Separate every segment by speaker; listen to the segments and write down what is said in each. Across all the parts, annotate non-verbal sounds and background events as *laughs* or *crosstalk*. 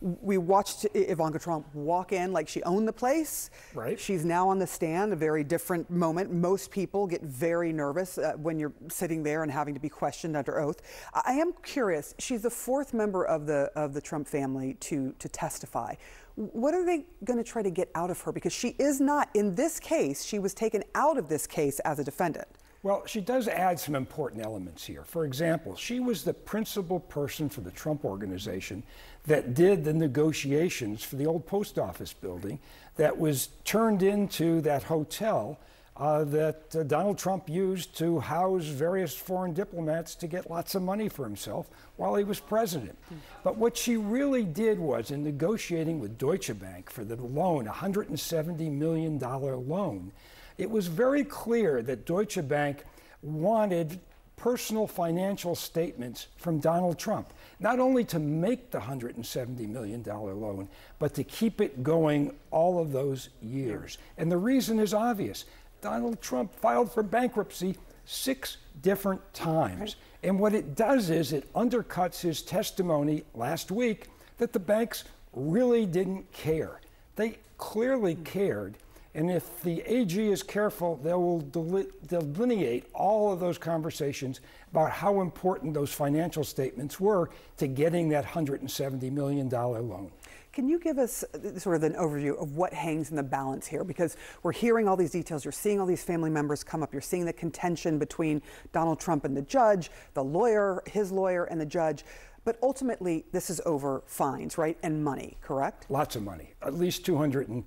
Speaker 1: We watched Ivanka Trump walk in like she owned the place.
Speaker 2: Right.
Speaker 1: She's now on the stand, a very different moment. Most people get very nervous uh, when you're sitting there and having to be questioned under oath. I am curious. She's the fourth member of the of the Trump family to to testify. What are they going to try to get out of her? Because she is not in this case. She was taken out of this case as a defendant.
Speaker 2: Well, she does add some important elements here. For example, she was the principal person for the Trump organization that did the negotiations for the old post office building that was turned into that hotel uh, that uh, Donald Trump used to house various foreign diplomats to get lots of money for himself while he was president. But what she really did was, in negotiating with Deutsche Bank for the loan, $170 million loan, it was very clear that Deutsche Bank wanted personal financial statements from Donald Trump, not only to make the $170 million loan, but to keep it going all of those years. And the reason is obvious. Donald Trump filed for bankruptcy six different times. And what it does is it undercuts his testimony last week that the banks really didn't care. They clearly cared and if the AG is careful, they will delineate all of those conversations about how important those financial statements were to getting that $170 million loan.
Speaker 1: Can you give us uh, sort of an overview of what hangs in the balance here? Because we're hearing all these details, you're seeing all these family members come up, you're seeing the contention between Donald Trump and the judge, the lawyer, his lawyer, and the judge. But ultimately, this is over fines, right? And money, correct?
Speaker 2: Lots of money. At least $250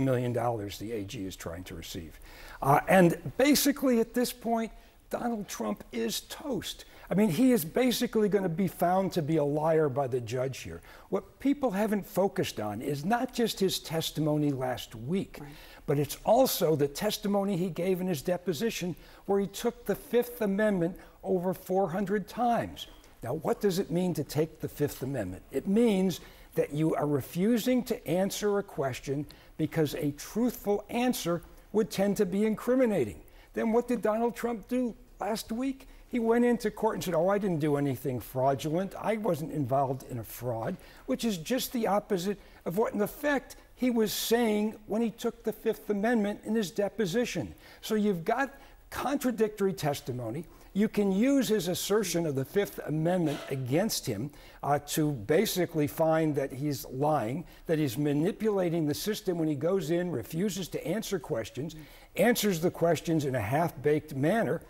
Speaker 2: million the AG is trying to receive. Uh, and basically, at this point, Donald Trump is toast. I mean, he is basically going to be found to be a liar by the judge here. What people haven't focused on is not just his testimony last week, right. but it's also the testimony he gave in his deposition where he took the Fifth Amendment over 400 times. Now, what does it mean to take the Fifth Amendment? It means that you are refusing to answer a question because a truthful answer would tend to be incriminating. Then what did Donald Trump do last week? He went into court and said, Oh, I didn't do anything fraudulent. I wasn't involved in a fraud, which is just the opposite of what, in effect, he was saying when he took the Fifth Amendment in his deposition. So you've got contradictory testimony. You can use his assertion of the Fifth Amendment against him uh, to basically find that he's lying, that he's manipulating the system when he goes in, refuses to answer questions, answers the questions in a half baked manner.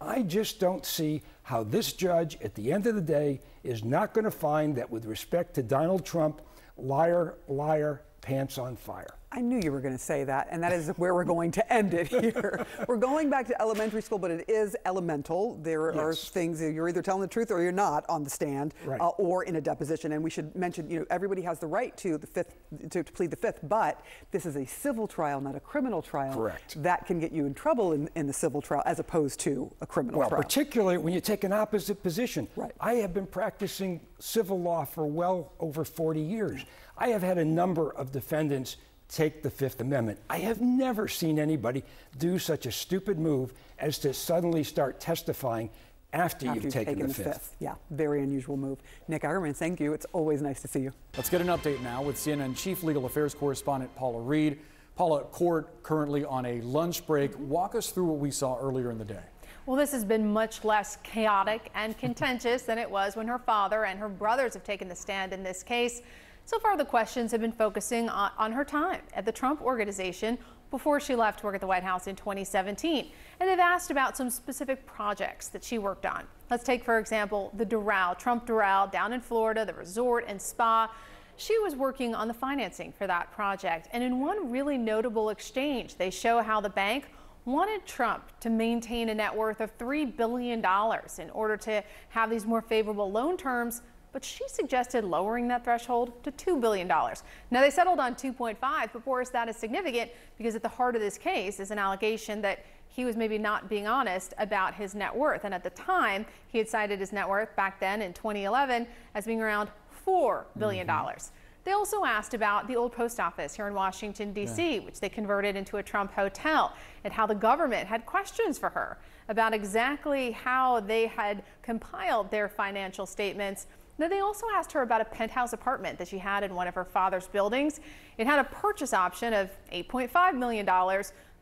Speaker 2: I just don't see how this judge, at the end of the day, is not going to find that with respect to Donald Trump, liar, liar, pants on fire.
Speaker 1: I knew you were going to say that, and that is where we're going to end it here. *laughs* we're going back to elementary school, but it is elemental. There yes. are things you're either telling the truth or you're not on the stand,
Speaker 2: right.
Speaker 1: uh, or in a deposition. And we should mention, you know, everybody has the right to the fifth to, to, plead the fifth, but this is a civil trial, not a criminal trial.
Speaker 2: Correct.
Speaker 1: That can get you in trouble in, in the civil trial as opposed to a criminal
Speaker 2: well,
Speaker 1: trial.
Speaker 2: Well, particularly when you take an opposite position.
Speaker 1: Right.
Speaker 2: I have been practicing civil law for well over 40 years. I have had a number of defendants take the Fifth Amendment. I have never seen anybody do such a stupid move as to suddenly start testifying after,
Speaker 1: after
Speaker 2: you've, taken,
Speaker 1: taken,
Speaker 2: the,
Speaker 1: the
Speaker 2: fifth.
Speaker 1: fifth. Yeah, very unusual move. Nick Akerman, thank you. It's always nice to see you.
Speaker 3: Let's get an update now with CNN Chief Legal Affairs Correspondent Paula Reed. Paula, court currently on a lunch break. Walk us through what we saw earlier in the day.
Speaker 4: Well, this has been much less chaotic and contentious than it was when her father and her brothers have taken the stand in this case. So far, the questions have been focusing on, on, her time at the Trump Organization before she left to work at the White House in 2017. And they've asked about some specific projects that she worked on. Let's take, for example, the Doral, Trump Doral down in Florida, the resort and spa. She was working on the financing for that project. And in one really notable exchange, they show how the bank wanted Trump to maintain a net worth of $3 billion in order to have these more favorable loan terms but she suggested lowering that threshold to $2 billion. Now, they settled on 2.5, but Boris, that is significant because at the heart of this case is an allegation that he was maybe not being honest about his net worth. And at the time, he had cited his net worth back then in 2011 as being around $4 billion. Mm -hmm. They also asked about the old post office here in Washington, D.C., yeah. which they converted into a Trump hotel, and how the government had questions for her about exactly how they had compiled their financial statements Now, they also asked her about a penthouse apartment that she had in one of her father's buildings. It had a purchase option of $8.5 million,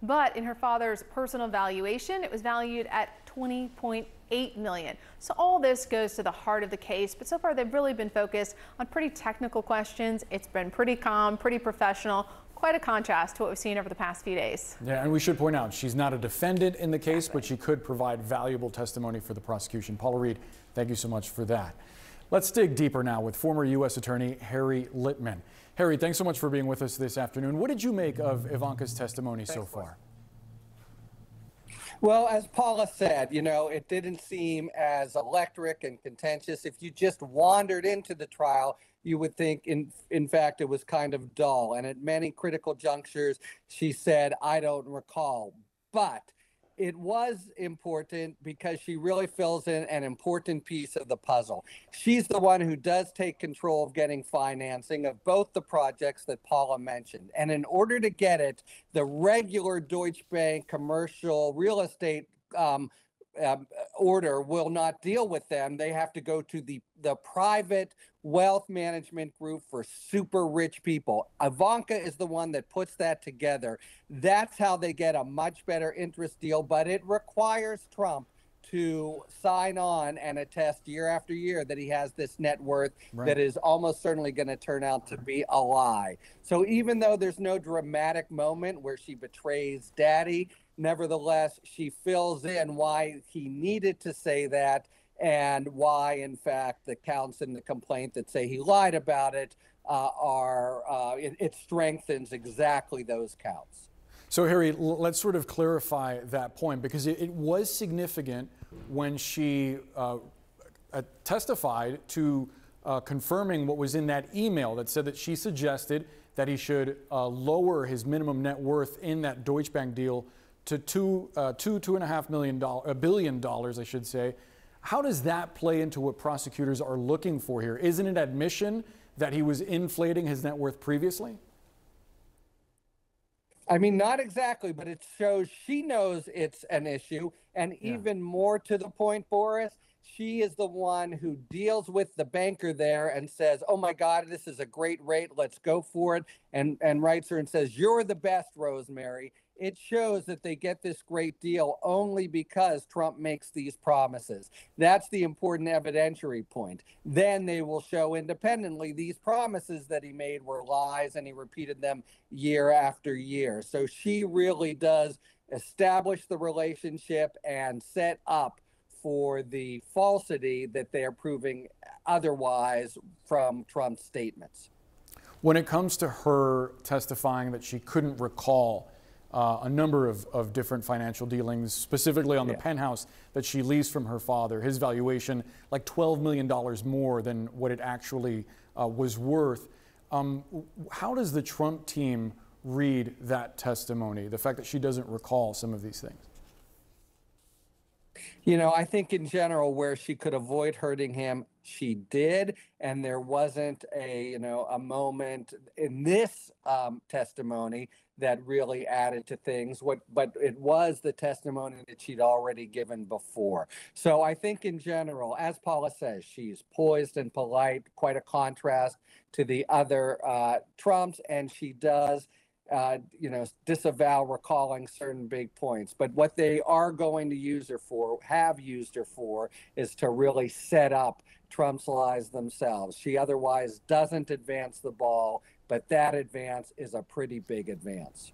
Speaker 4: but in her father's personal valuation, it was valued at 20.8 million. So all this goes to the heart of the case, but so far they've really been focused on pretty technical questions. It's been pretty calm, pretty professional. Quite a contrast to what we've seen over the past few days.
Speaker 3: Yeah, and we should point out she's not a defendant in the case, exactly. but she could provide valuable testimony for the prosecution. Paula Reed, thank you so much for that. Let's dig deeper now with former U.S. Attorney Harry Litman. Harry, thanks so much for being with us this afternoon. What did you make of Ivanka's testimony thanks, so far?
Speaker 5: Well, as Paula said, you know, it didn't seem as electric and contentious. If you just wandered into the trial, you would think, in in fact, it was kind of dull. And at many critical junctures, she said, "I don't recall." But it was important because she really fills in an important piece of the puzzle. She's the one who does take control of getting financing of both the projects that Paula mentioned. And in order to get it, the regular Deutsche Bank commercial real estate um, um, order will not deal with them. They have to go to the, the private wealth management group for super rich people. Ivanka is the one that puts that together. That's how they get a much better interest deal, but it requires Trump to sign on and attest year after year that he has this net worth right. that is almost certainly going to turn out to be a lie. So even though there's no dramatic moment where she betrays daddy, nevertheless, she fills in why he needed to say that and why, in fact, the counts in the complaint that say he lied about it uh, are, uh, it, it strengthens exactly those counts.
Speaker 3: So, Harry, let's sort of clarify that point because it, it was significant when she uh, uh, testified to uh, confirming what was in that email that said that she suggested that he should uh, lower his minimum net worth in that Deutsche Bank deal to two, uh, two, two and a half million dollars, a billion dollars, I should say. How does that play into what prosecutors are looking for here? Isn't it admission that he was inflating his net worth previously?
Speaker 5: I mean, not exactly, but it shows she knows it's an issue. And yeah. even more to the point, Boris, she is the one who deals with the banker there and says, "Oh my God, this is a great rate. Let's go for it." And and writes her and says, "You're the best, Rosemary." It shows that they get this great deal only because Trump makes these promises. That's the important evidentiary point. Then they will show independently these promises that he made were lies and he repeated them year after year. So she really does establish the relationship and set up for the falsity that they are proving otherwise from Trump's statements.
Speaker 3: When it comes to her testifying that she couldn't recall uh, a number of, of different financial dealings, specifically on the yeah. penthouse that she leased from her father, his valuation like $12 million more than what it actually uh, was worth. Um, how does the Trump team read that testimony, the fact that she doesn't recall some of these things?
Speaker 5: You know, I think in general, where she could avoid hurting him, she did, and there wasn't a you know a moment in this um, testimony that really added to things. What, but it was the testimony that she'd already given before. So I think in general, as Paula says, she's poised and polite, quite a contrast to the other uh, Trumps, and she does uh, you know, disavow recalling certain big points. But what they are going to use her for, have used her for, is to really set up Trump's lies themselves. She otherwise doesn't advance the ball, but that advance is a pretty big advance.